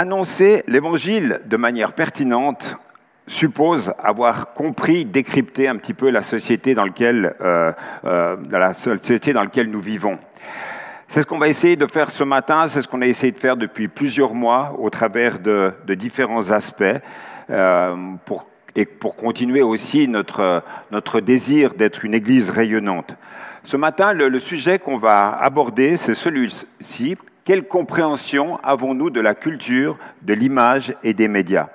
Annoncer l'évangile de manière pertinente suppose avoir compris, décrypté un petit peu la société dans, laquelle, euh, euh, la société dans laquelle nous vivons. C'est ce qu'on va essayer de faire ce matin, c'est ce qu'on a essayé de faire depuis plusieurs mois au travers de, différents aspects euh, et pour continuer aussi notre, désir d'être une Église rayonnante. Ce matin, le sujet qu'on va aborder, c'est celui-ci. Quelle compréhension avons-nous de la culture, de l'image et des médias?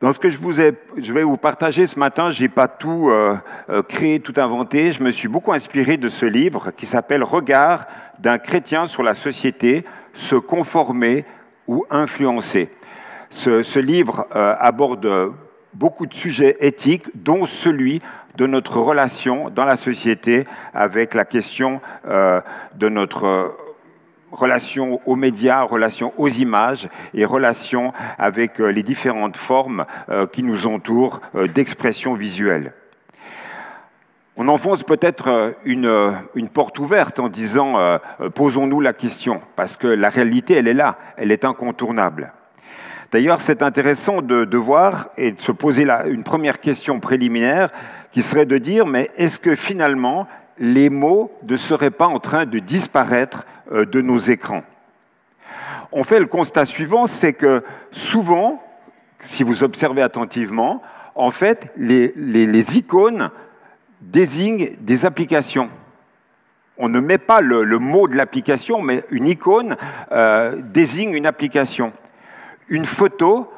Dans ce que je, vais vous partager ce matin, je n'ai pas tout euh, euh, créé, tout inventé. Je me suis beaucoup inspiré de ce livre qui s'appelle Regard d'un chrétien sur la société, se conformer ou influencer. Ce, livre euh, aborde beaucoup de sujets éthiques, dont celui de notre relation dans la société avec la question de notre relation aux médias, relation aux images et relation avec euh, les différentes formes euh, qui nous entourent euh, d'expression visuelle. On enfonce peut-être une, porte ouverte en disant posons-nous la question, parce que la réalité, elle est là, elle est incontournable. D'ailleurs, c'est intéressant de, voir et de se poser une première question préliminaire qui serait de dire, mais est-ce que finalement les mots ne seraient pas en train de disparaître euh, de nos écrans. On fait le constat suivant, c'est que souvent, si vous observez attentivement, en fait, les, icônes désignent des applications. On ne met pas le, le mot de l'application, mais une icône euh, désigne une application. Une photo,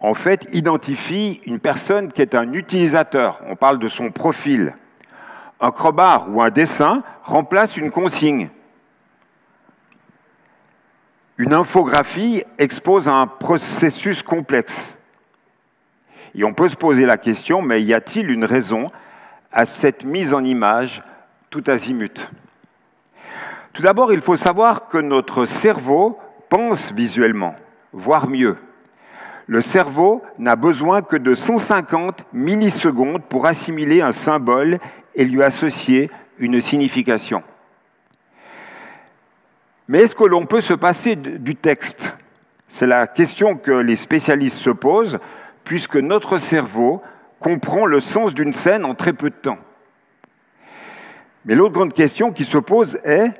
en fait, identifie une personne qui est un utilisateur. On parle de son profil. Un crowbar ou un dessin remplace une consigne. Une infographie expose un processus complexe. Et on peut se poser la question, mais y a-t-il une raison à cette mise en image tout azimut? Tout d'abord, il faut savoir que notre cerveau pense visuellement, voire mieux. Le cerveau n'a besoin que de 150 millisecondes pour assimiler un symbole et lui associer une signification. Mais est-ce que l'on peut se passer du texte? C'est la question que les spécialistes se posent, puisque notre cerveau comprend le sens d'une scène en très peu de temps. Mais l'autre grande question qui se pose est,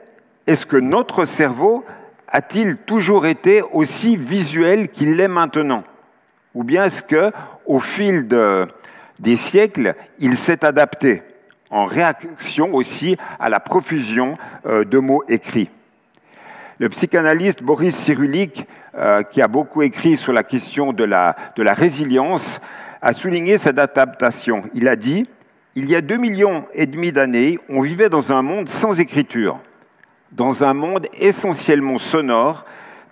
est-ce que notre cerveau a-t-il toujours été aussi visuel qu'il l'est maintenant? Ou bien est-ce que, au fil de, des siècles, il s'est adapté? En réaction aussi à la profusion euh, de mots écrits Le psychanalyste Boris Cyrulnik, euh, qui a beaucoup écrit sur la question de la, résilience, a souligné cette adaptation. Il a dit Il y a deux millions et demi d'années, on vivait dans un monde sans écriture, dans un monde essentiellement sonore,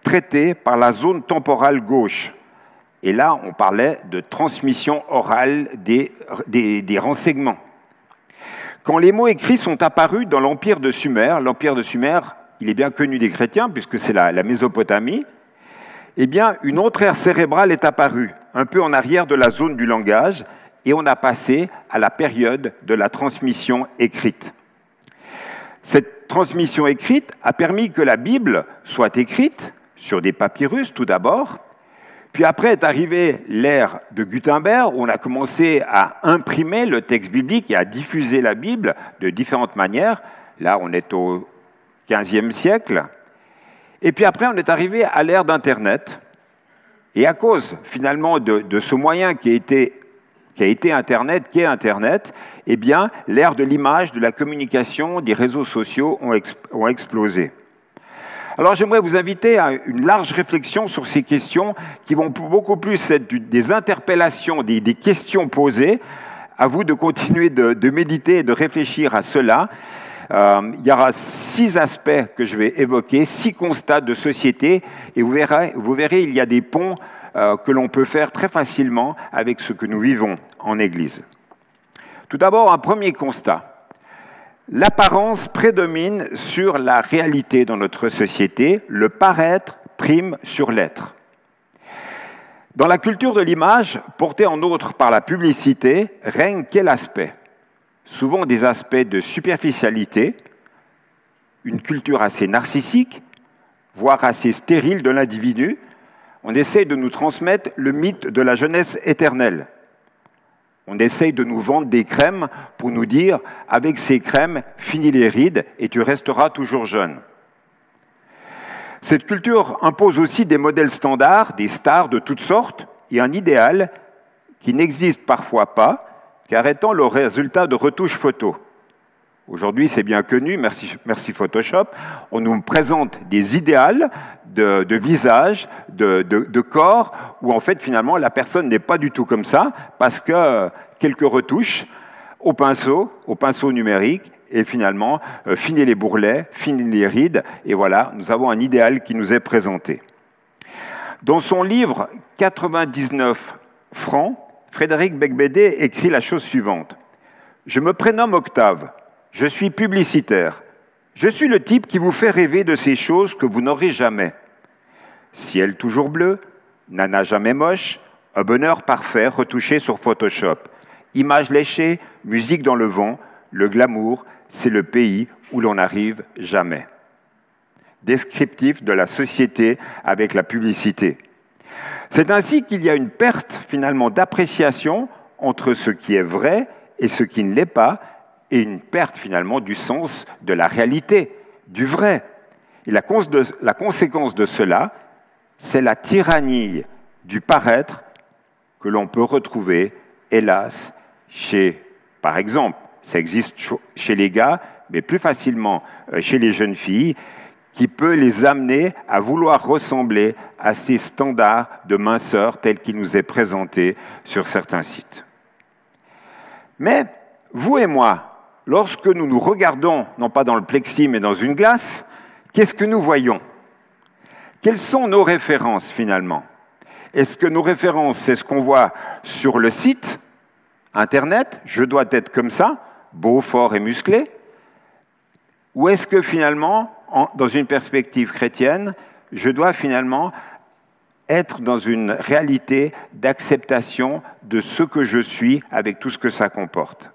traité par la zone temporale gauche. Et là, on parlait de transmission orale des, renseignements. Quand les mots écrits sont apparus dans l'empire de Sumer, l'empire de Sumer, il est bien connu des chrétiens puisque c'est la, Mésopotamie, eh bien, une autre aire cérébrale est apparue, un peu en arrière de la zone du langage, et on a passé à la période de la transmission écrite. Cette transmission écrite a permis que la Bible soit écrite sur des papyrus tout d'abord, puis après est arrivée l'ère de Gutenberg, où on a commencé à imprimer le texte biblique et à diffuser la Bible de différentes manières. Là, on est au XVe siècle. Et puis après, on est arrivé à l'ère d'Internet. Et à cause, finalement, de, ce moyen qui a, été, Internet, qui est Internet, eh l'ère de l'image, de la communication, des réseaux sociaux ont explosé. Alors j'aimerais vous inviter à une large réflexion sur ces questions qui vont beaucoup plus être des interpellations, des, questions posées. À vous de continuer de, méditer et de réfléchir à cela. Euh, il y aura six aspects que je vais évoquer, six constats de société, et vous verrez, vous verrez il y a des ponts euh, que l'on peut faire très facilement avec ce que nous vivons en Église. Tout d'abord, un premier constat. L'apparence prédomine sur la réalité dans notre société, le paraître prime sur l'être. Dans la culture de l'image, portée en outre par la publicité, règne quel aspect? Souvent des aspects de superficialité, une culture assez narcissique, voire assez stérile de l'individu, On essaye de nous transmettre le mythe de la jeunesse éternelle. On essaye de nous vendre des crèmes pour nous dire, avec ces crèmes, finis les rides et tu resteras toujours jeune. Cette culture impose aussi des modèles standards, des stars de toutes sortes, et un idéal qui n'existe parfois pas, car étant le résultat de retouches photos. Aujourd'hui, c'est bien connu, merci, Photoshop, on nous présente des idéals de, visage, de, corps, où en fait finalement la personne n'est pas du tout comme ça, parce que quelques retouches au pinceau, au pinceau numérique, et finalement euh, finir les bourrelets, finir les rides, et voilà, nous avons un idéal qui nous est présenté. Dans son livre 99 francs, Frédéric Becbédé écrit la chose suivante. Je me prénomme Octave. Je suis publicitaire. Je suis le type qui vous fait rêver de ces choses que vous n'aurez jamais. Ciel toujours bleu, nana jamais moche, un bonheur parfait retouché sur Photoshop. Images léchées, musique dans le vent, le glamour, c'est le pays où l'on n'arrive jamais. Descriptif de la société avec la publicité. C'est ainsi qu'il y a une perte finalement d'appréciation entre ce qui est vrai et ce qui ne l'est pas, et une perte finalement du sens de la réalité, du vrai. Et la, conséquence de cela, c'est la tyrannie du paraître que l'on peut retrouver, hélas, chez, par exemple, ça existe chez les gars, mais plus facilement euh, chez les jeunes filles, qui peut les amener à vouloir ressembler à ces standards de minceur tels qu'ils nous est présentés sur certains sites. Mais vous et moi, lorsque nous nous regardons, non pas dans le plexi, mais dans une glace, qu'est-ce que nous voyons? Quelles sont nos références finalement? Est-ce que nos références, c'est ce qu'on voit sur le site Internet? Je dois être comme ça, beau, fort et musclé? Ou est-ce que finalement, dans une perspective chrétienne, je dois finalement être dans une réalité d'acceptation de ce que je suis avec tout ce que ça comporte?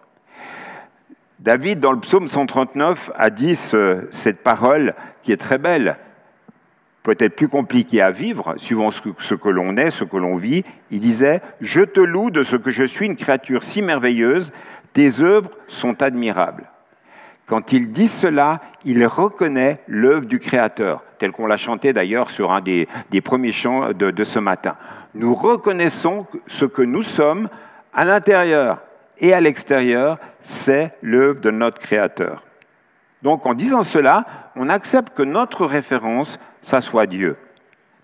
David, dans le psaume 139, a dit cette parole qui est très belle, peut-être plus compliquée à vivre, suivant ce que, l'on est, ce que l'on vit. Il disait, Je te loue de ce que je suis une créature si merveilleuse, tes œuvres sont admirables. Quand il dit cela, il reconnaît l'œuvre du Créateur, tel qu'on l'a chanté d'ailleurs sur un des, des premiers chants de ce matin. Nous reconnaissons ce que nous sommes à l'intérieur, et à l'extérieur, c'est l'œuvre de notre Créateur. Donc en disant cela, on accepte que notre référence, ça soit Dieu,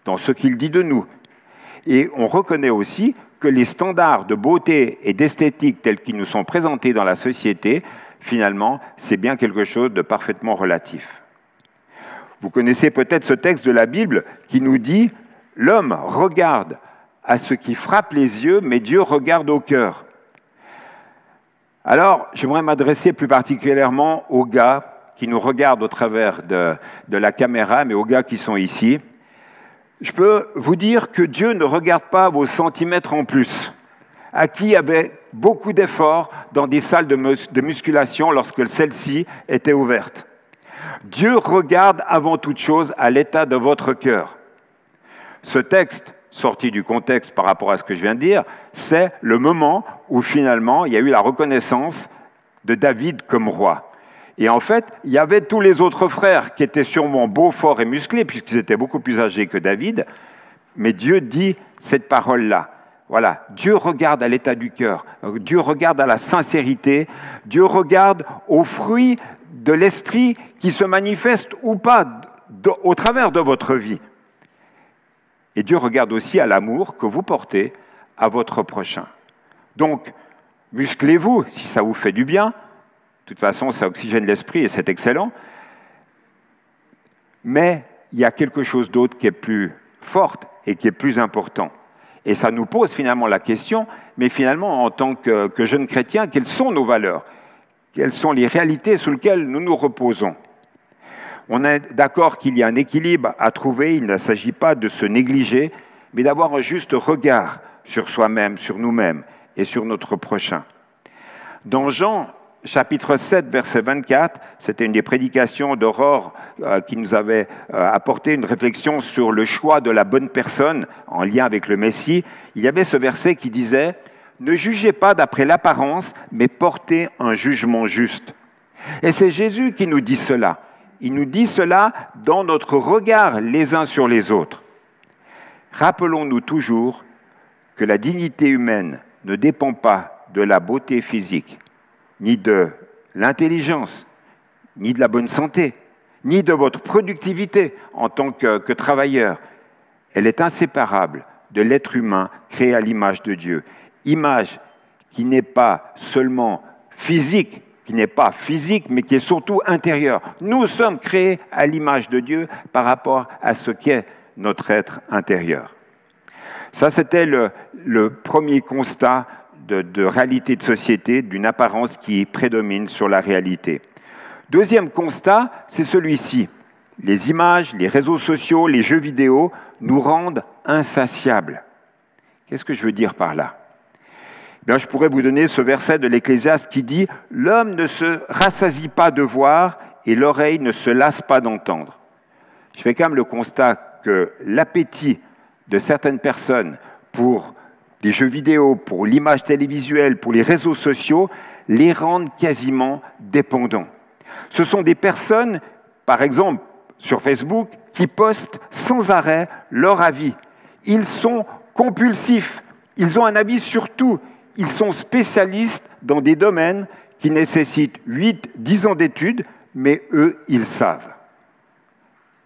dans ce qu'il dit de nous. Et on reconnaît aussi que les standards de beauté et d'esthétique tels qu'ils nous sont présentés dans la société, finalement, c'est bien quelque chose de parfaitement relatif. Vous connaissez peut-être ce texte de la Bible qui nous dit L'homme regarde à ce qui frappe les yeux, mais Dieu regarde au cœur. Alors, j'aimerais m'adresser plus particulièrement aux gars qui nous regardent au travers de, la caméra, mais aux gars qui sont ici. Je peux vous dire que Dieu ne regarde pas vos centimètres en plus. À qui avait beaucoup d'efforts dans des salles de, de musculation lorsque celle-ci était ouverte. Dieu regarde avant toute chose à l'état de votre cœur. Ce texte sorti du contexte par rapport à ce que je viens de dire, c'est le moment où finalement il y a eu la reconnaissance de David comme roi. Et en fait, il y avait tous les autres frères qui étaient sûrement beaux, forts et musclés, puisqu'ils étaient beaucoup plus âgés que David, mais Dieu dit cette parole-là. Voilà, Dieu regarde à l'état du cœur, Dieu regarde à la sincérité, Dieu regarde aux fruits de l'esprit qui se manifestent ou pas au travers de votre vie. Et Dieu regarde aussi à l'amour que vous portez à votre prochain. Donc, musclez-vous si ça vous fait du bien. De toute façon, ça oxygène l'esprit et c'est excellent. Mais il y a quelque chose d'autre qui est plus fort et qui est plus important. Et ça nous pose finalement la question, mais finalement, en tant que, que jeunes chrétiens, quelles sont nos valeurs? Quelles sont les réalités sur lesquelles nous nous reposons? On est d'accord qu'il y a un équilibre à trouver, il ne s'agit pas de se négliger, mais d'avoir un juste regard sur soi-même, sur nous-mêmes et sur notre prochain. Dans Jean chapitre 7, verset 24, c'était une des prédications d'Aurore euh, qui nous avait euh, apporté une réflexion sur le choix de la bonne personne en lien avec le Messie. Il y avait ce verset qui disait, Ne jugez pas d'après l'apparence, mais portez un jugement juste. Et c'est Jésus qui nous dit cela. Il nous dit cela dans notre regard les uns sur les autres. Rappelons-nous toujours que la dignité humaine ne dépend pas de la beauté physique, ni de l'intelligence, ni de la bonne santé, ni de votre productivité en tant que, travailleur. Elle est inséparable de l'être humain créé à l'image de Dieu. Image qui n'est pas seulement physique, qui n'est pas physique, mais qui est surtout intérieure. Nous sommes créés à l'image de Dieu par rapport à ce qu'est notre être intérieur. Ça, c'était le, premier constat de, réalité de société, d'une apparence qui prédomine sur la réalité. Deuxième constat, c'est celui-ci. Les images, les réseaux sociaux, les jeux vidéo nous rendent insatiables. Qu'est-ce que je veux dire par là? Bien, je pourrais vous donner ce verset de l'Ecclésiaste qui dit L'homme ne se rassasie pas de voir et l'oreille ne se lasse pas d'entendre. Je fais quand même le constat que l'appétit de certaines personnes pour des jeux vidéo, pour l'image télévisuelle, pour les réseaux sociaux, les rendent quasiment dépendants. Ce sont des personnes, par exemple sur Facebook, qui postent sans arrêt leur avis. Ils sont compulsifs, ils ont un avis sur tout, ils sont spécialistes dans des domaines qui nécessitent 8, 10 ans d'études, mais eux, ils savent.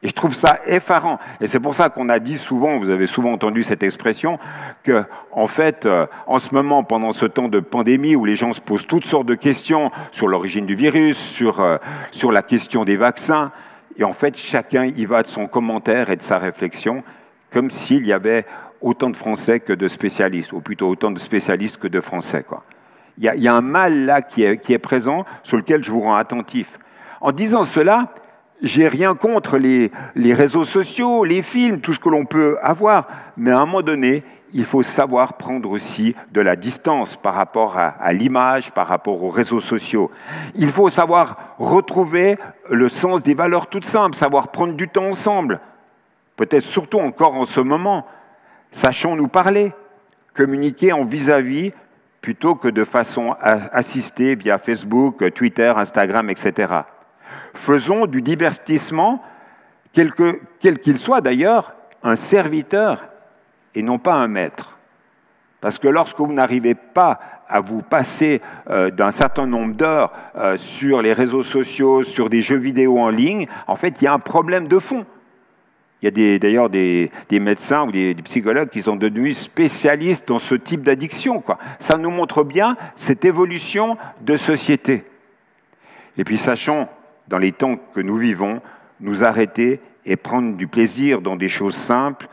Et je trouve ça effarant. Et c'est pour ça qu'on a dit souvent, vous avez souvent entendu cette expression, que, en fait, euh, en ce moment, pendant ce temps de pandémie où les gens se posent toutes sortes de questions sur l'origine du virus, sur, euh, sur la question des vaccins, et en fait, chacun y va de son commentaire et de sa réflexion, comme s'il y avait autant de Français que de spécialistes, ou plutôt autant de spécialistes que de Français. Il, y a, y a un mal là qui est, qui est présent, sur lequel je vous rends attentif. En disant cela, j'ai rien contre les, réseaux sociaux, les films, tout ce que l'on peut avoir, mais à un moment donné, il faut savoir prendre aussi de la distance par rapport à, à l'image, par rapport aux réseaux sociaux. Il faut savoir retrouver le sens des valeurs toutes simples, savoir prendre du temps ensemble, peut-être surtout encore en ce moment, Sachons nous parler, communiquer en vis-à-vis plutôt que de façon assistée via Facebook, Twitter, Instagram, etc. Faisons du divertissement, quel qu'il soit d'ailleurs, un serviteur et non pas un maître. Parce que lorsque vous n'arrivez pas à vous passer euh, d'un certain nombre d'heures euh, sur les réseaux sociaux, sur des jeux vidéo en ligne, en fait, il y a un problème de fond. Il y a d'ailleurs des, médecins ou des, des, psychologues qui sont devenus spécialistes dans ce type d'addiction. Ça nous montre bien cette évolution de société. Et puis sachons, dans les temps que nous vivons, nous arrêter et prendre du plaisir dans des choses simples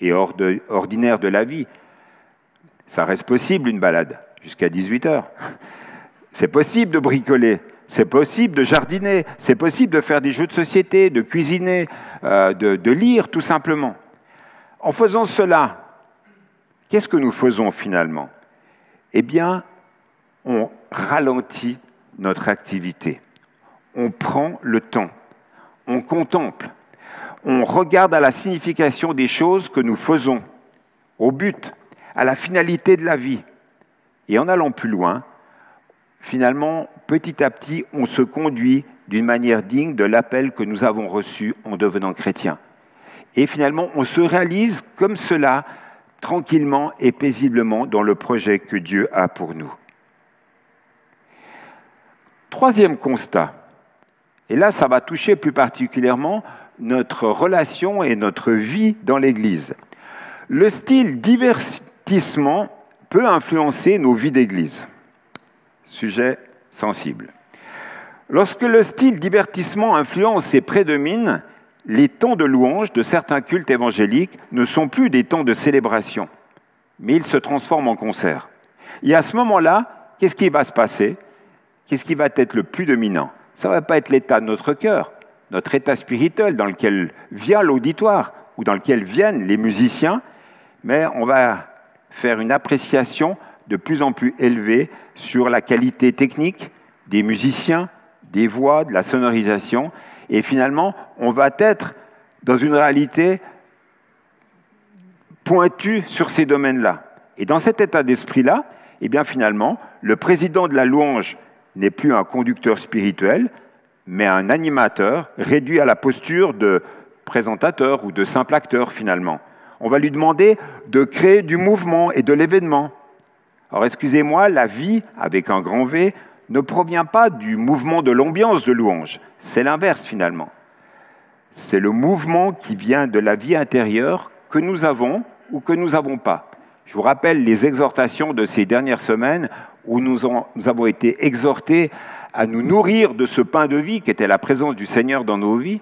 et hors ordinaires de la vie. Ça reste possible une balade jusqu'à 18 heures. C'est possible de bricoler, c'est possible de jardiner, c'est possible de faire des jeux de société, de cuisiner, euh, de lire tout simplement. En faisant cela, qu'est-ce que nous faisons finalement? Eh bien, on ralentit notre activité. On prend le temps. On contemple. On regarde à la signification des choses que nous faisons, au but, à la finalité de la vie. Et en allant plus loin, finalement, petit à petit, on se conduit d'une manière digne de l'appel que nous avons reçu en devenant chrétiens. Et finalement, on se réalise comme cela, tranquillement et paisiblement, dans le projet que Dieu a pour nous. Troisième constat, et là, ça va toucher plus particulièrement notre relation et notre vie dans l'Église. Le style divertissement peut influencer nos vies d'Église sujet sensible. Lorsque le style divertissement influence et prédomine, les temps de louange de certains cultes évangéliques ne sont plus des temps de célébration, mais ils se transforment en concert. Et à ce moment-là, qu'est-ce qui va se passer? Qu'est-ce qui va être le plus dominant? Ça ne va pas être l'état de notre cœur, notre état spirituel dans lequel vient l'auditoire ou dans lequel viennent les musiciens, mais on va faire une appréciation de plus en plus élevé sur la qualité technique des musiciens, des voix, de la sonorisation, et finalement, on va être dans une réalité pointue sur ces domaines-là. Et dans cet état d'esprit-là, eh bien finalement, le président de la louange n'est plus un conducteur spirituel, mais un animateur réduit à la posture de présentateur ou de simple acteur finalement. On va lui demander de créer du mouvement et de l'événement. Alors excusez-moi, la vie, avec un grand V, ne provient pas du mouvement de l'ambiance de louange. C'est l'inverse finalement. C'est le mouvement qui vient de la vie intérieure que nous avons ou que nous n'avons pas. Je vous rappelle les exhortations de ces dernières semaines où nous, avons été exhortés à nous nourrir de ce pain de vie qui était la présence du Seigneur dans nos vies,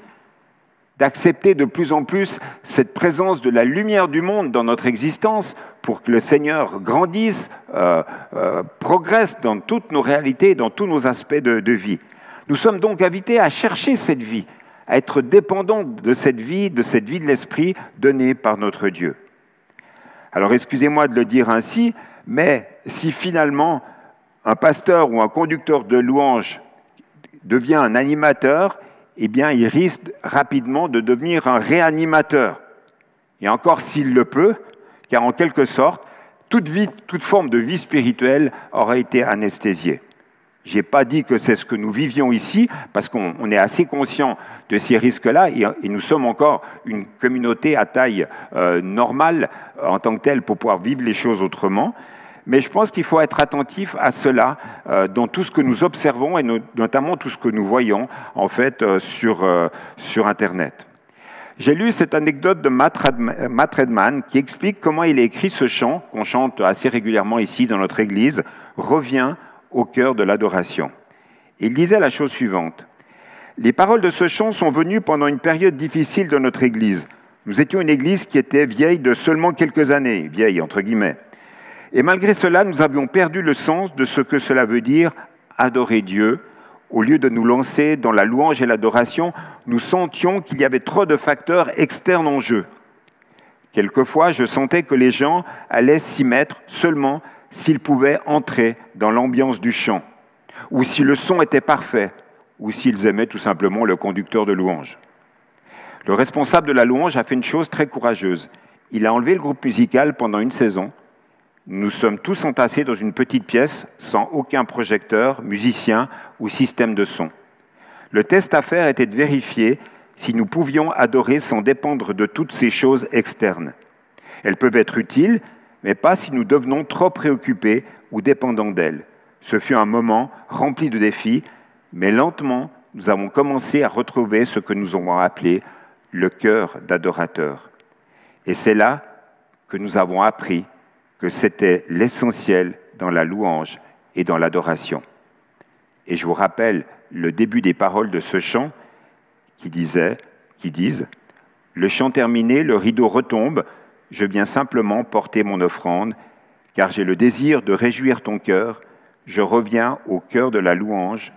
d'accepter de plus en plus cette présence de la lumière du monde dans notre existence pour que le Seigneur grandisse, euh, euh, progresse dans toutes nos réalités, dans tous nos aspects de, de vie. Nous sommes donc invités à chercher cette vie, à être dépendants de cette vie, de cette vie de l'Esprit donnée par notre Dieu. Alors excusez-moi de le dire ainsi, mais si finalement un pasteur ou un conducteur de louange devient un animateur, eh bien, il risque rapidement de devenir un réanimateur. Et encore s'il le peut, car en quelque sorte, toute, forme de vie spirituelle aura été anesthésiée. Je n'ai pas dit que c'est ce que nous vivions ici, parce qu'on est assez conscient de ces risques-là, et, nous sommes encore une communauté à taille euh, normale en tant que telle pour pouvoir vivre les choses autrement. Mais je pense qu'il faut être attentif à cela euh, dans tout ce que nous observons et notamment tout ce que nous voyons en fait euh, sur, euh, sur Internet. J'ai lu cette anecdote de Matt Redman qui explique comment il a écrit ce chant qu'on chante assez régulièrement ici dans notre Église, Reviens au cœur de l'adoration. Il disait la chose suivante. Les paroles de ce chant sont venues pendant une période difficile de notre Église. Nous étions une Église qui était vieille de seulement quelques années, vieille entre guillemets. Et malgré cela, nous avions perdu le sens de ce que cela veut dire adorer Dieu. Au lieu de nous lancer dans la louange et l'adoration, nous sentions qu'il y avait trop de facteurs externes en jeu. Quelquefois, je sentais que les gens allaient s'y mettre seulement s'ils pouvaient entrer dans l'ambiance du chant, ou si le son était parfait, ou s'ils aimaient tout simplement le conducteur de louange. Le responsable de la louange a fait une chose très courageuse. Il a enlevé le groupe musical pendant une saison nous sommes tous entassés dans une petite pièce sans aucun projecteur, musicien ou système de son. Le test à faire était de vérifier si nous pouvions adorer sans dépendre de toutes ces choses externes. Elles peuvent être utiles, mais pas si nous devenons trop préoccupés ou dépendants d'elles. Ce fut un moment rempli de défis, mais lentement, nous avons commencé à retrouver ce que nous avons appelé le cœur d'adorateur. Et c'est là que nous avons appris que c'était l'essentiel dans la louange et dans l'adoration. Et je vous rappelle le début des paroles de ce chant qui, disait, qui disent Le chant terminé, le rideau retombe, je viens simplement porter mon offrande, car j'ai le désir de réjouir ton cœur, je reviens au cœur de la louange,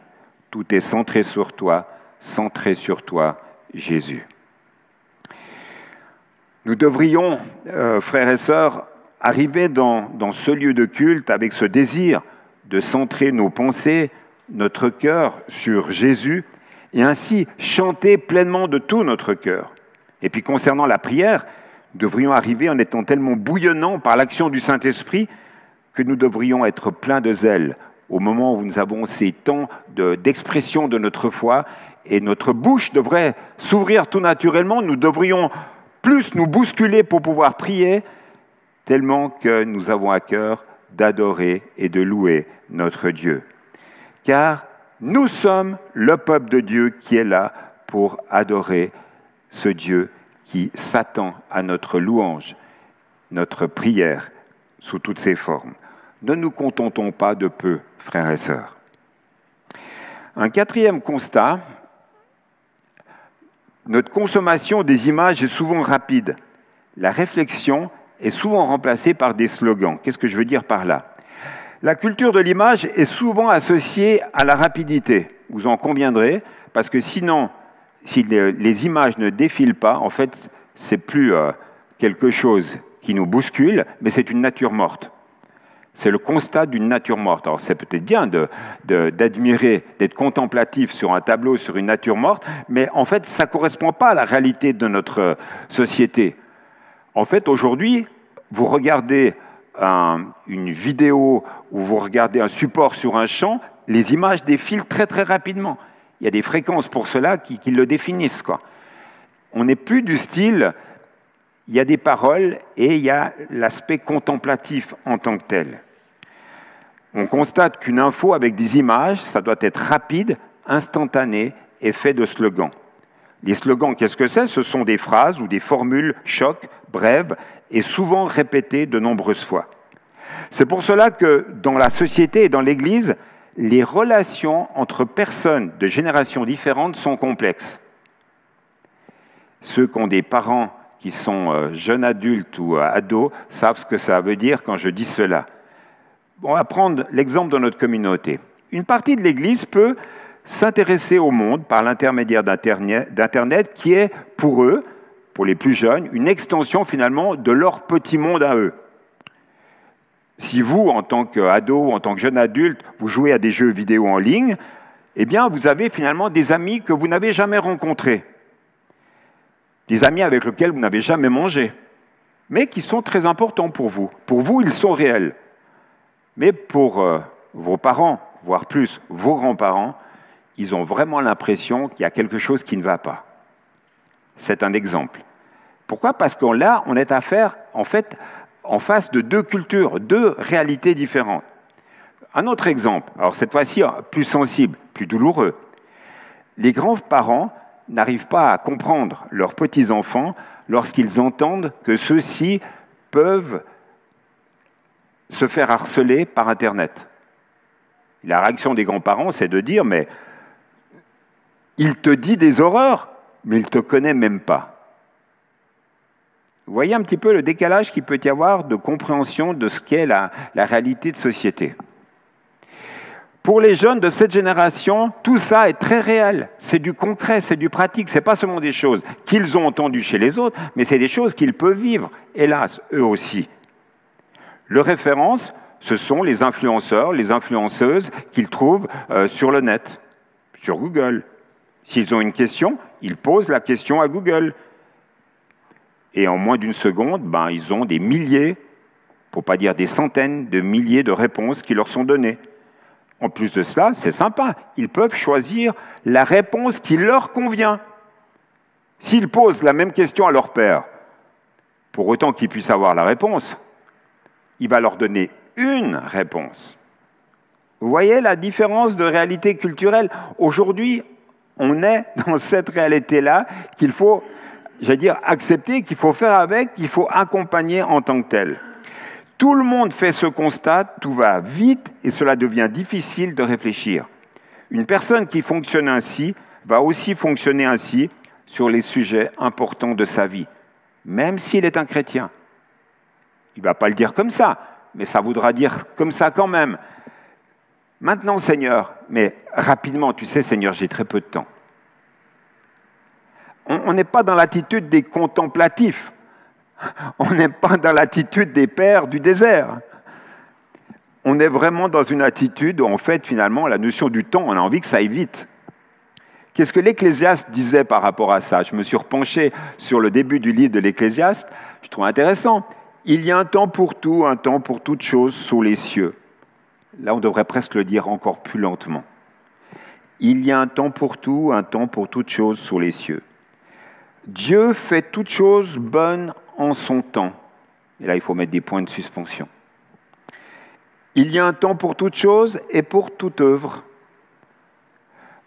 tout est centré sur toi, centré sur toi, Jésus. Nous devrions, euh, frères et sœurs, arriver dans, ce lieu de culte avec ce désir de centrer nos pensées, notre cœur sur Jésus, et ainsi chanter pleinement de tout notre cœur. Et puis concernant la prière, devrions arriver en étant tellement bouillonnants par l'action du Saint-Esprit que nous devrions être pleins de zèle au moment où nous avons ces temps d'expression de, de notre foi et notre bouche devrait s'ouvrir tout naturellement. Nous devrions plus nous bousculer pour pouvoir prier tellement que nous avons à cœur d'adorer et de louer notre Dieu. Car nous sommes le peuple de Dieu qui est là pour adorer ce Dieu qui s'attend à notre louange, notre prière sous toutes ses formes. Ne nous contentons pas de peu, frères et sœurs. Un quatrième constat, notre consommation des images est souvent rapide. La réflexion est souvent remplacée par des slogans. Qu'est-ce que je veux dire par là? La culture de l'image est souvent associée à la rapidité, vous en conviendrez, parce que sinon, si les images ne défilent pas, en fait, c'est plus euh, quelque chose qui nous bouscule, mais c'est une nature morte. C'est le constat d'une nature morte. Alors c'est peut-être bien d'admirer, d'être contemplatif sur un tableau, sur une nature morte, mais en fait, ça ne correspond pas à la réalité de notre société. En fait, aujourd'hui, vous regardez une vidéo ou vous regardez un support sur un champ, les images défilent très très rapidement. Il y a des fréquences pour cela qui, le définissent. On n'est plus du style, il y a des paroles et il y a l'aspect contemplatif en tant que tel. On constate qu'une info avec des images, ça doit être rapide, instantané et fait de slogans. Les slogans, qu'est-ce que c'est? Ce sont des phrases ou des formules chocs, brèves et souvent répétées de nombreuses fois. C'est pour cela que dans la société et dans l'Église, les relations entre personnes de générations différentes sont complexes. Ceux qui ont des parents qui sont euh, jeunes adultes ou euh, ados savent ce que ça veut dire quand je dis cela. On va prendre l'exemple de notre communauté. Une partie de l'Église peut s'intéresser au monde par l'intermédiaire d'Internet qui est pour eux, pour les plus jeunes, une extension finalement de leur petit monde à eux. Si vous, en tant qu'ado, en tant que jeune adulte, vous jouez à des jeux vidéo en ligne, eh bien, vous avez finalement des amis que vous n'avez jamais rencontrés. Des amis avec lesquels vous n'avez jamais mangé, mais qui sont très importants pour vous. Pour vous, ils sont réels. Mais pour euh, vos parents, voire plus vos grands-parents, ils ont vraiment l'impression qu'il y a quelque chose qui ne va pas. C'est un exemple. Pourquoi? Parce que là, on est à faire, en fait, en face de deux cultures, deux réalités différentes. Un autre exemple, alors cette fois-ci plus sensible, plus douloureux. Les grands-parents n'arrivent pas à comprendre leurs petits-enfants lorsqu'ils entendent que ceux-ci peuvent se faire harceler par Internet. La réaction des grands-parents, c'est de dire, mais il te dit des horreurs, mais il ne te connaît même pas. Vous voyez un petit peu le décalage qu'il peut y avoir de compréhension de ce qu'est la, réalité de société. Pour les jeunes de cette génération, tout ça est très réel. C'est du concret, c'est du pratique. Ce n'est pas seulement des choses qu'ils ont entendues chez les autres, mais c'est des choses qu'ils peuvent vivre, hélas, eux aussi. Le référence, ce sont les influenceurs, les influenceuses qu'ils trouvent euh, sur le net, sur Google. S'ils ont une question, ils posent la question à Google. Et en moins d'une seconde, ben, ils ont des milliers, pour pas dire des centaines de milliers de réponses qui leur sont données. En plus de cela, c'est sympa, ils peuvent choisir la réponse qui leur convient. S'ils posent la même question à leur père, pour autant qu'ils puissent avoir la réponse, il va leur donner une réponse. Vous voyez la différence de réalité culturelle? Aujourd'hui, on est dans cette réalité-là qu'il faut, j'allais dire, accepter, qu'il faut faire avec, qu'il faut accompagner en tant que tel. Tout le monde fait ce constat, tout va vite et cela devient difficile de réfléchir. Une personne qui fonctionne ainsi va aussi fonctionner ainsi sur les sujets importants de sa vie, même s'il est un chrétien. Il ne va pas le dire comme ça, mais ça voudra dire comme ça quand même. Maintenant, Seigneur, mais rapidement, tu sais, Seigneur, j'ai très peu de temps. On n'est pas dans l'attitude des contemplatifs. On n'est pas dans l'attitude des pères du désert. On est vraiment dans une attitude où, en fait, finalement, la notion du temps, on a envie que ça aille vite. Qu'est-ce que l'Ecclésiaste disait par rapport à ça? Je me suis repenché sur le début du livre de l'Ecclésiaste. Je trouve intéressant. Il y a un temps pour tout, un temps pour toute chose sous les cieux. Là, on devrait presque le dire encore plus lentement. Il y a un temps pour tout, un temps pour toute chose sous les cieux. Dieu fait toute chose bonne en son temps. Et là, il faut mettre des points de suspension. Il y a un temps pour toute chose et pour toute œuvre.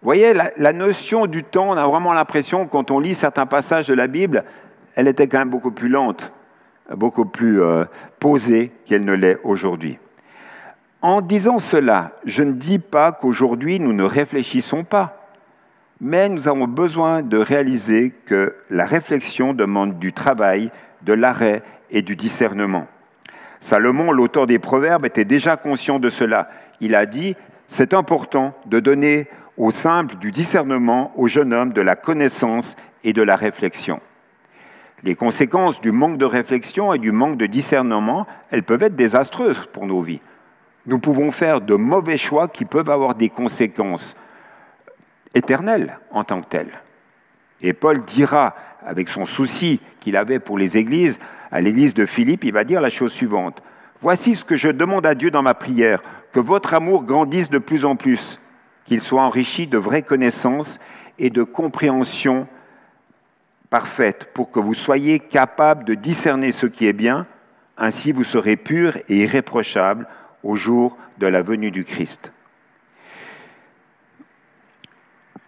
Vous voyez, la, notion du temps, on a vraiment l'impression, quand on lit certains passages de la Bible, elle était quand même beaucoup plus lente, beaucoup plus euh, posée qu'elle ne l'est aujourd'hui. En disant cela, je ne dis pas qu'aujourd'hui nous ne réfléchissons pas, mais nous avons besoin de réaliser que la réflexion demande du travail, de l'arrêt et du discernement. Salomon, l'auteur des Proverbes, était déjà conscient de cela. Il a dit, c'est important de donner au simple du discernement au jeune homme de la connaissance et de la réflexion. Les conséquences du manque de réflexion et du manque de discernement, elles peuvent être désastreuses pour nos vies. nous pouvons faire de mauvais choix qui peuvent avoir des conséquences éternelles en tant que telles. Et Paul dira, avec son souci qu'il avait pour les églises, à l'église de Philippe, il va dire la chose suivante. Voici ce que je demande à Dieu dans ma prière, que votre amour grandisse de plus en plus, qu'il soit enrichi de vraies connaissances et de compréhension parfaite, pour que vous soyez capable de discerner ce qui est bien, ainsi vous serez pur et irréprochable au jour de la venue du Christ.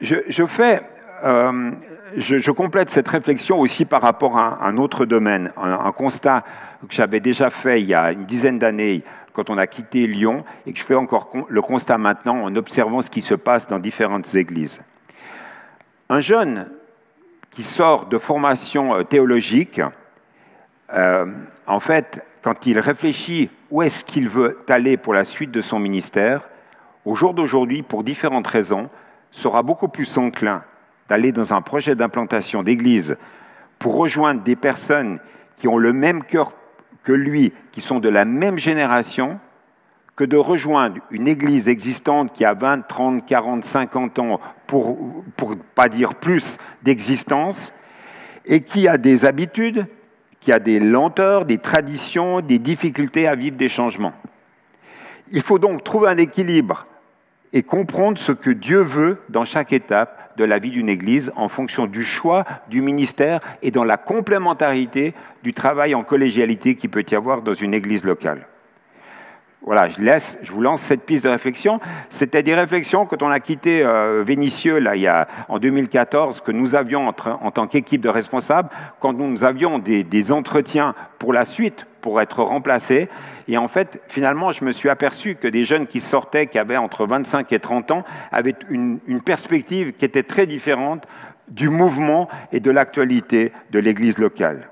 Euh, je, complète cette réflexion aussi par rapport à un autre domaine, un, constat que j'avais déjà fait il y a une dizaine d'années quand on a quitté Lyon et que je fais encore le constat maintenant en observant ce qui se passe dans différentes églises. Un jeune qui sort de formation euh, théologique, euh, en fait, quand il réfléchit où est-ce qu'il veut aller pour la suite de son ministère, au jour d'aujourd'hui, pour différentes raisons, sera beaucoup plus enclin d'aller dans un projet d'implantation d'église pour rejoindre des personnes qui ont le même cœur que lui, qui sont de la même génération, que de rejoindre une église existante qui a 20, 30, 40, 50 ans, pour ne pas dire plus d'existence, et qui a des habitudes, qui a des lenteurs, des traditions, des difficultés à vivre des changements. Il faut donc trouver un équilibre et comprendre ce que Dieu veut dans chaque étape de la vie d'une Église en fonction du choix du ministère et dans la complémentarité du travail en collégialité qui peut y avoir dans une Église locale voilà, je, laisse, je vous lance cette piste de réflexion. C'était des réflexions quand on a quitté euh, Vénitieux là, il y a, en 2014, que nous avions en tant qu'équipe de responsables, quand nous avions des, entretiens pour la suite, pour être remplacés. Et en fait, finalement, je me suis aperçu que des jeunes qui sortaient, qui avaient entre 25 et 30 ans, avaient une, une perspective qui était très différente du mouvement et de l'actualité de l'Église locale.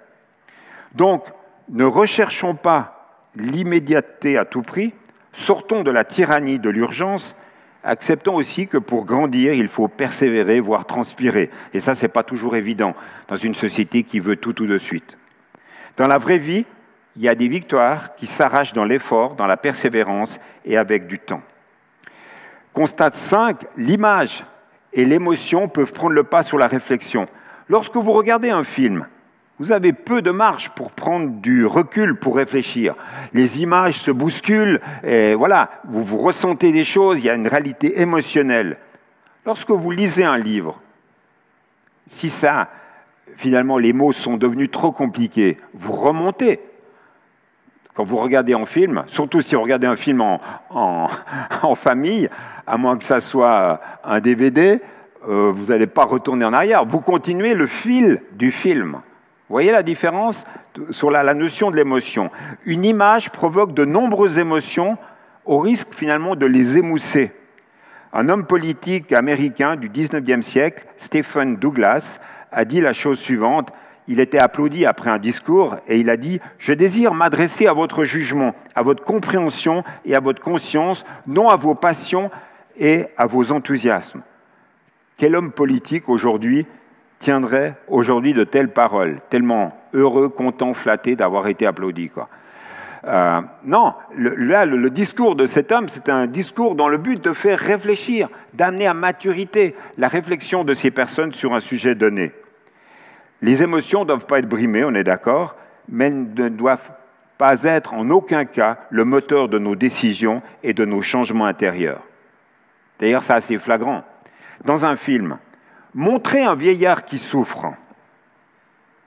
Donc, ne recherchons pas l'immédiateté à tout prix, sortons de la tyrannie de l'urgence, acceptons aussi que pour grandir, il faut persévérer, voire transpirer. Et ça, ce n'est pas toujours évident dans une société qui veut tout tout de suite. Dans la vraie vie, il y a des victoires qui s'arrachent dans l'effort, dans la persévérance et avec du temps. Constate 5, l'image et l'émotion peuvent prendre le pas sur la réflexion. Lorsque vous regardez un film, vous avez peu de marge pour prendre du recul, pour réfléchir. Les images se bousculent, et voilà, vous, vous ressentez des choses, il y a une réalité émotionnelle. Lorsque vous lisez un livre, si ça, finalement, les mots sont devenus trop compliqués, vous remontez. Quand vous regardez un film, surtout si vous regardez un film en, famille, à moins que ça soit un DVD, euh, vous n'allez pas retourner en arrière. Vous continuez le fil du film. Vous voyez la différence sur la, notion de l'émotion? Une image provoque de nombreuses émotions au risque finalement de les émousser. Un homme politique américain du 19e siècle, Stephen Douglas, a dit la chose suivante. Il était applaudi après un discours et il a dit ⁇ Je désire m'adresser à votre jugement, à votre compréhension et à votre conscience, non à vos passions et à vos enthousiasmes. Quel homme politique aujourd'hui tiendrait aujourd'hui de telles paroles, tellement heureux, content, flatté d'avoir été applaudi. Euh, non, là, le, discours de cet homme, c'est un discours dans le but de faire réfléchir, d'amener à maturité la réflexion de ces personnes sur un sujet donné. Les émotions ne doivent pas être brimées, on est d'accord, mais elles ne doivent pas être en aucun cas le moteur de nos décisions et de nos changements intérieurs. D'ailleurs, c'est assez flagrant. Dans un film, Montrez un vieillard qui souffre.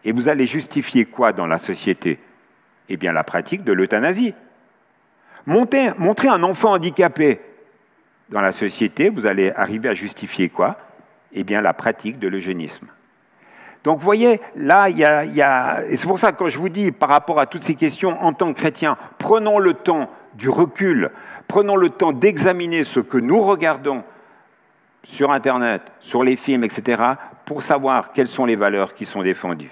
Et vous allez justifier quoi dans la société? Eh bien la pratique de l'euthanasie. Montrez, un enfant handicapé dans la société, vous allez arriver à justifier quoi? Eh bien la pratique de l'eugénisme. Donc vous voyez, là, il y a, et c'est pour ça que quand je vous dis par rapport à toutes ces questions, en tant que chrétien, prenons le temps du recul, prenons le temps d'examiner ce que nous regardons, sur Internet, sur les films, etc., pour savoir quelles sont les valeurs qui sont défendues.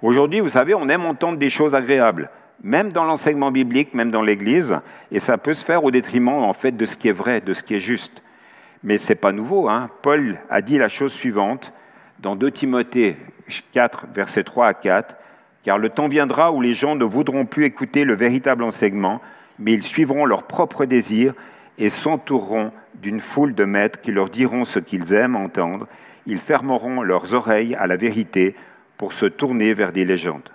Aujourd'hui, vous savez, on aime entendre des choses agréables, même dans l'enseignement biblique, même dans l'Église, et ça peut se faire au détriment en fait de ce qui est vrai, de ce qui est juste. Mais ce n'est pas nouveau. Hein. Paul a dit la chose suivante dans 2 Timothée 4, versets 3 à 4, car le temps viendra où les gens ne voudront plus écouter le véritable enseignement, mais ils suivront leurs propres désirs et s'entoureront d'une foule de maîtres qui leur diront ce qu'ils aiment entendre. Ils fermeront leurs oreilles à la vérité pour se tourner vers des légendes.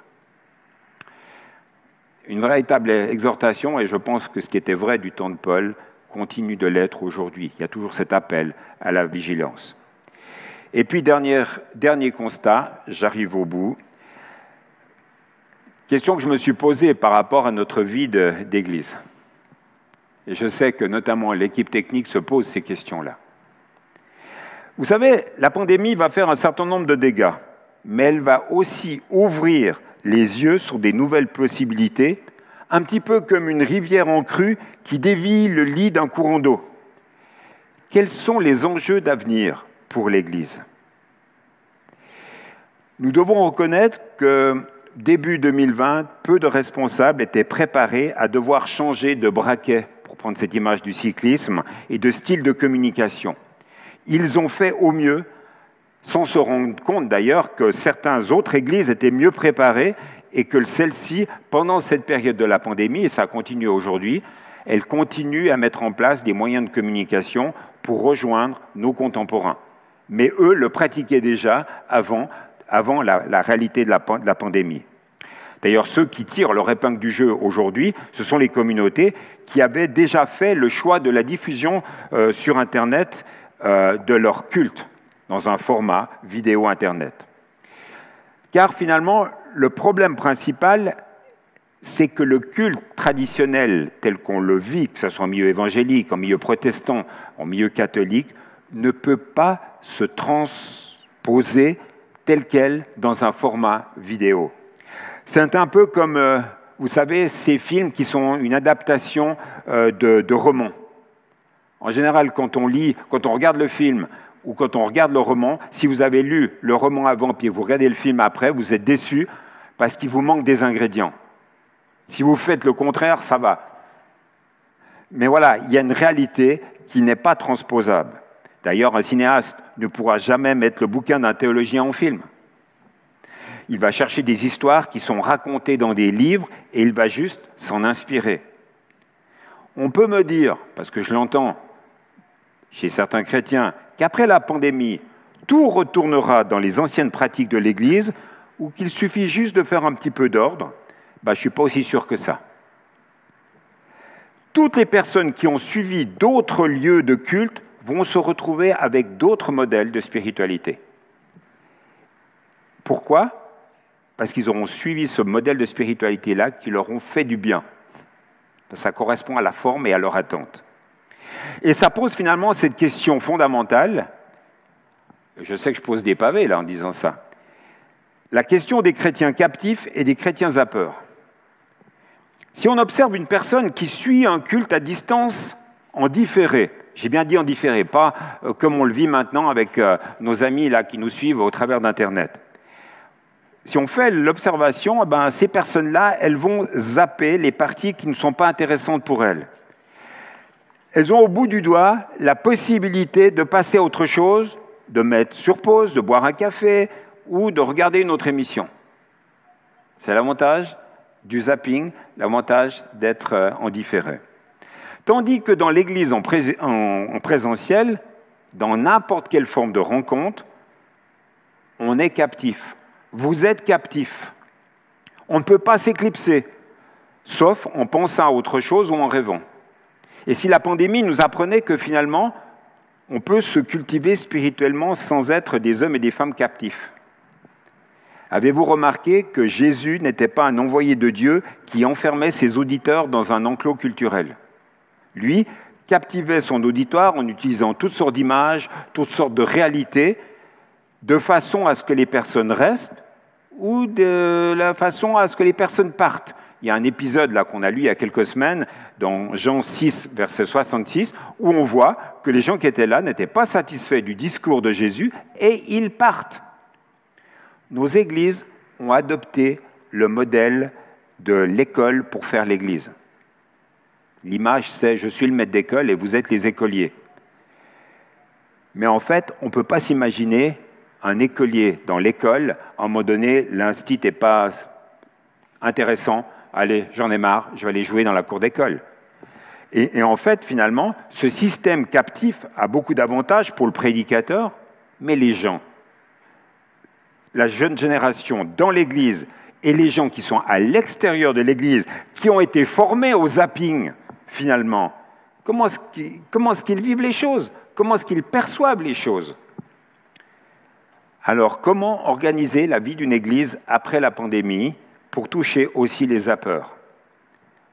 Une véritable exhortation, et je pense que ce qui était vrai du temps de Paul continue de l'être aujourd'hui. Il y a toujours cet appel à la vigilance. Et puis, dernier, constat, j'arrive au bout. Question que je me suis posée par rapport à notre vie d'Église. Et je sais que notamment l'équipe technique se pose ces questions-là. Vous savez, la pandémie va faire un certain nombre de dégâts, mais elle va aussi ouvrir les yeux sur des nouvelles possibilités, un petit peu comme une rivière en crue qui dévie le lit d'un courant d'eau. Quels sont les enjeux d'avenir pour l'Église Nous devons reconnaître que début 2020, peu de responsables étaient préparés à devoir changer de braquet pour prendre cette image du cyclisme, et de style de communication. Ils ont fait au mieux, sans se rendre compte d'ailleurs que certaines autres églises étaient mieux préparées et que celles-ci, pendant cette période de la pandémie, et ça continue aujourd'hui, elles continuent à mettre en place des moyens de communication pour rejoindre nos contemporains. Mais eux le pratiquaient déjà avant, avant la, réalité de la, de la pandémie. D'ailleurs, ceux qui tirent leur épingle du jeu aujourd'hui, ce sont les communautés qui avaient déjà fait le choix de la diffusion euh, sur Internet euh, de leur culte dans un format vidéo Internet. Car finalement, le problème principal, c'est que le culte traditionnel tel qu'on le vit, que ce soit en milieu évangélique, en milieu protestant, en milieu catholique, ne peut pas se transposer tel quel dans un format vidéo. C'est un peu comme, euh, vous savez, ces films qui sont une adaptation euh, de, romans. En général, quand on lit, quand on regarde le film ou quand on regarde le roman, si vous avez lu le roman avant puis vous regardez le film après, vous êtes déçu parce qu'il vous manque des ingrédients. Si vous faites le contraire, ça va. Mais voilà, il y a une réalité qui n'est pas transposable. D'ailleurs, un cinéaste ne pourra jamais mettre le bouquin d'un théologien en film il va chercher des histoires qui sont racontées dans des livres et il va juste s'en inspirer. On peut me dire, parce que je l'entends chez certains chrétiens, qu'après la pandémie, tout retournera dans les anciennes pratiques de l'Église ou qu'il suffit juste de faire un petit peu d'ordre. Ben, je ne suis pas aussi sûr que ça. Toutes les personnes qui ont suivi d'autres lieux de culte vont se retrouver avec d'autres modèles de spiritualité. Pourquoi? Parce qu'ils auront suivi ce modèle de spiritualité-là qui leur ont fait du bien. Ça correspond à la forme et à leur attente. Et ça pose finalement cette question fondamentale. Je sais que je pose des pavés là en disant ça. La question des chrétiens captifs et des chrétiens à peur. Si on observe une personne qui suit un culte à distance en différé, j'ai bien dit en différé, pas euh, comme on le vit maintenant avec euh, nos amis là qui nous suivent au travers d'Internet si on fait l'observation, eh ben, ces personnes-là, elles vont zapper les parties qui ne sont pas intéressantes pour elles. Elles ont au bout du doigt la possibilité de passer à autre chose, de mettre sur pause, de boire un café ou de regarder une autre émission. C'est l'avantage du zapping, l'avantage d'être euh, en différé. Tandis que dans l'Église en, en présentiel, dans n'importe quelle forme de rencontre, on est captif, vous êtes captif. On ne peut pas s'éclipser, sauf en pensant à autre chose ou en rêvant. Et si la pandémie nous apprenait que finalement, on peut se cultiver spirituellement sans être des hommes et des femmes captifs Avez-vous remarqué que Jésus n'était pas un envoyé de Dieu qui enfermait ses auditeurs dans un enclos culturel? Lui captivait son auditoire en utilisant toutes sortes d'images, toutes sortes de réalités, de façon à ce que les personnes restent ou de la façon à ce que les personnes partent. Il y a un épisode là qu'on a lu il y a quelques semaines dans Jean 6, verset 66, où on voit que les gens qui étaient là n'étaient pas satisfaits du discours de Jésus et ils partent. Nos églises ont adopté le modèle de l'école pour faire l'église. L'image, c'est je suis le maître d'école et vous êtes les écoliers. Mais en fait, on ne peut pas s'imaginer un écolier dans l'école, à un moment donné, l'instit n'est pas intéressant, allez, j'en ai marre, je vais aller jouer dans la cour d'école. Et, et en fait, finalement, ce système captif a beaucoup d'avantages pour le prédicateur, mais les gens, la jeune génération dans l'Église et les gens qui sont à l'extérieur de l'Église, qui ont été formés au zapping, finalement, comment est-ce qu'ils vivent les choses? Comment est-ce qu'ils perçoivent les choses? Alors, comment organiser la vie d'une Église après la pandémie pour toucher aussi les zappeurs?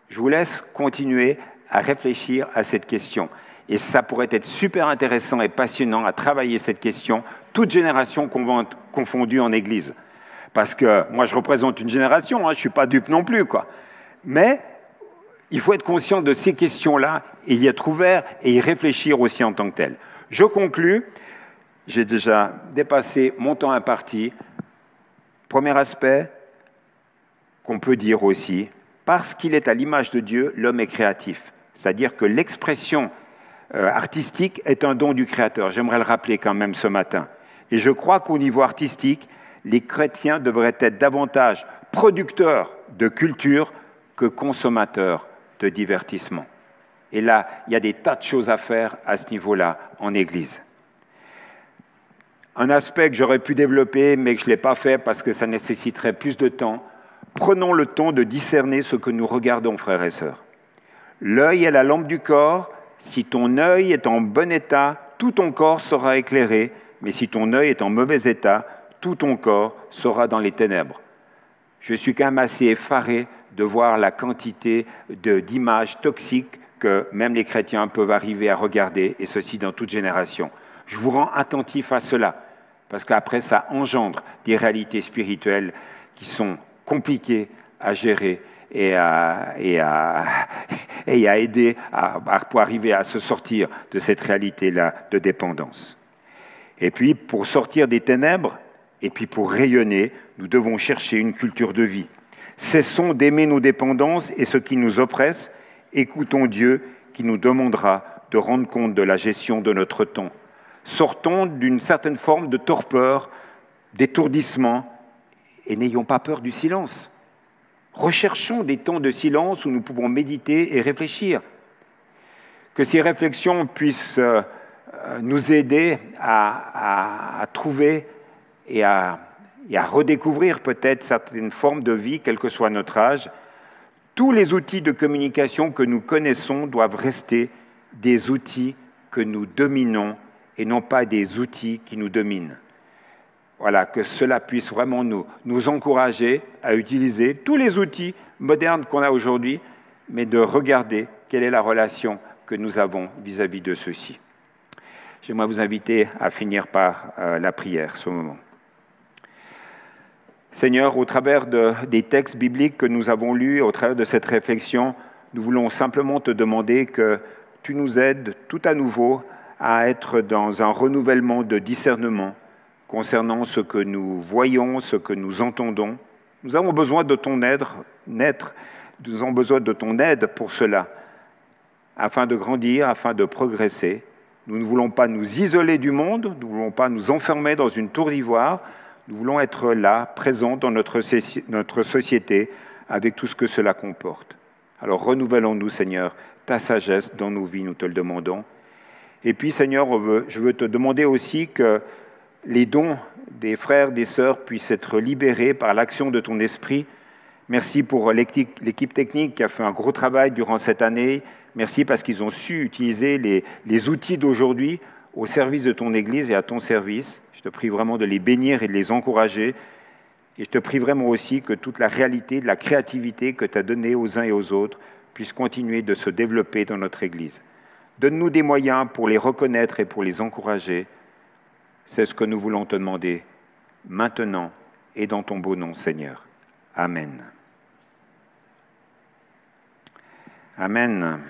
Je vous laisse continuer à réfléchir à cette question. Et ça pourrait être super intéressant et passionnant à travailler cette question, toute génération confondue en Église. Parce que moi, je représente une génération, hein, je ne suis pas dupe non plus. Quoi. Mais il faut être conscient de ces questions-là et y être ouvert et y réfléchir aussi en tant que tel. Je conclus. J'ai déjà dépassé mon temps imparti. Premier aspect qu'on peut dire aussi, parce qu'il est à l'image de Dieu, l'homme est créatif. C'est-à-dire que l'expression euh, artistique est un don du Créateur. J'aimerais le rappeler quand même ce matin. Et je crois qu'au niveau artistique, les chrétiens devraient être davantage producteurs de culture que consommateurs de divertissement. Et là, il y a des tas de choses à faire à ce niveau-là en Église. Un aspect que j'aurais pu développer, mais que je ne l'ai pas fait parce que ça nécessiterait plus de temps, prenons le temps de discerner ce que nous regardons, frères et sœurs. L'œil est la lampe du corps. Si ton œil est en bon état, tout ton corps sera éclairé, mais si ton œil est en mauvais état, tout ton corps sera dans les ténèbres. Je suis quand même assez effaré de voir la quantité d'images toxiques que même les chrétiens peuvent arriver à regarder, et ceci dans toute génération. Je vous rends attentif à cela, parce qu'après, ça engendre des réalités spirituelles qui sont compliquées à gérer et à, aider à, pour arriver à se sortir de cette réalité-là de dépendance. Et puis, pour sortir des ténèbres, et puis pour rayonner, nous devons chercher une culture de vie. Cessons d'aimer nos dépendances et ce qui nous oppresse. Écoutons Dieu qui nous demandera de rendre compte de la gestion de notre temps. Sortons d'une certaine forme de torpeur, d'étourdissement, et n'ayons pas peur du silence. Recherchons des temps de silence où nous pouvons méditer et réfléchir. Que ces réflexions puissent euh, nous aider à, trouver et à, et à redécouvrir peut-être certaines formes de vie, quel que soit notre âge. Tous les outils de communication que nous connaissons doivent rester des outils que nous dominons et non pas des outils qui nous dominent. Voilà, que cela puisse vraiment nous, nous encourager à utiliser tous les outils modernes qu'on a aujourd'hui, mais de regarder quelle est la relation que nous avons vis-à-vis de ceux-ci. J'aimerais vous inviter à finir par euh, la prière ce moment. Seigneur, au travers des textes bibliques que nous avons lus, au travers de cette réflexion, nous voulons simplement te demander que tu nous aides tout à nouveau à être dans un renouvellement de discernement concernant ce que nous voyons, ce que nous entendons. Nous avons besoin de ton aide, nous avons besoin de ton aide pour cela, afin de grandir, afin de progresser. Nous ne voulons pas nous isoler du monde, nous ne voulons pas nous enfermer dans une tour d'ivoire, nous voulons être là, présents dans notre, société, avec tout ce que cela comporte. Alors renouvelons-nous, Seigneur, ta sagesse dans nos vies, nous te le demandons. Et puis, Seigneur, je veux te demander aussi que les dons des frères, des sœurs puissent être libérés par l'action de ton esprit. Merci pour l'équipe technique qui a fait un gros travail durant cette année. Merci parce qu'ils ont su utiliser les, les outils d'aujourd'hui au service de ton Église et à ton service. Je te prie vraiment de les bénir et de les encourager. Et je te prie vraiment aussi que toute la réalité de la créativité que tu as donnée aux uns et aux autres puisse continuer de se développer dans notre Église. Donne-nous des moyens pour les reconnaître et pour les encourager. C'est ce que nous voulons te demander maintenant et dans ton beau nom, Seigneur. Amen. Amen.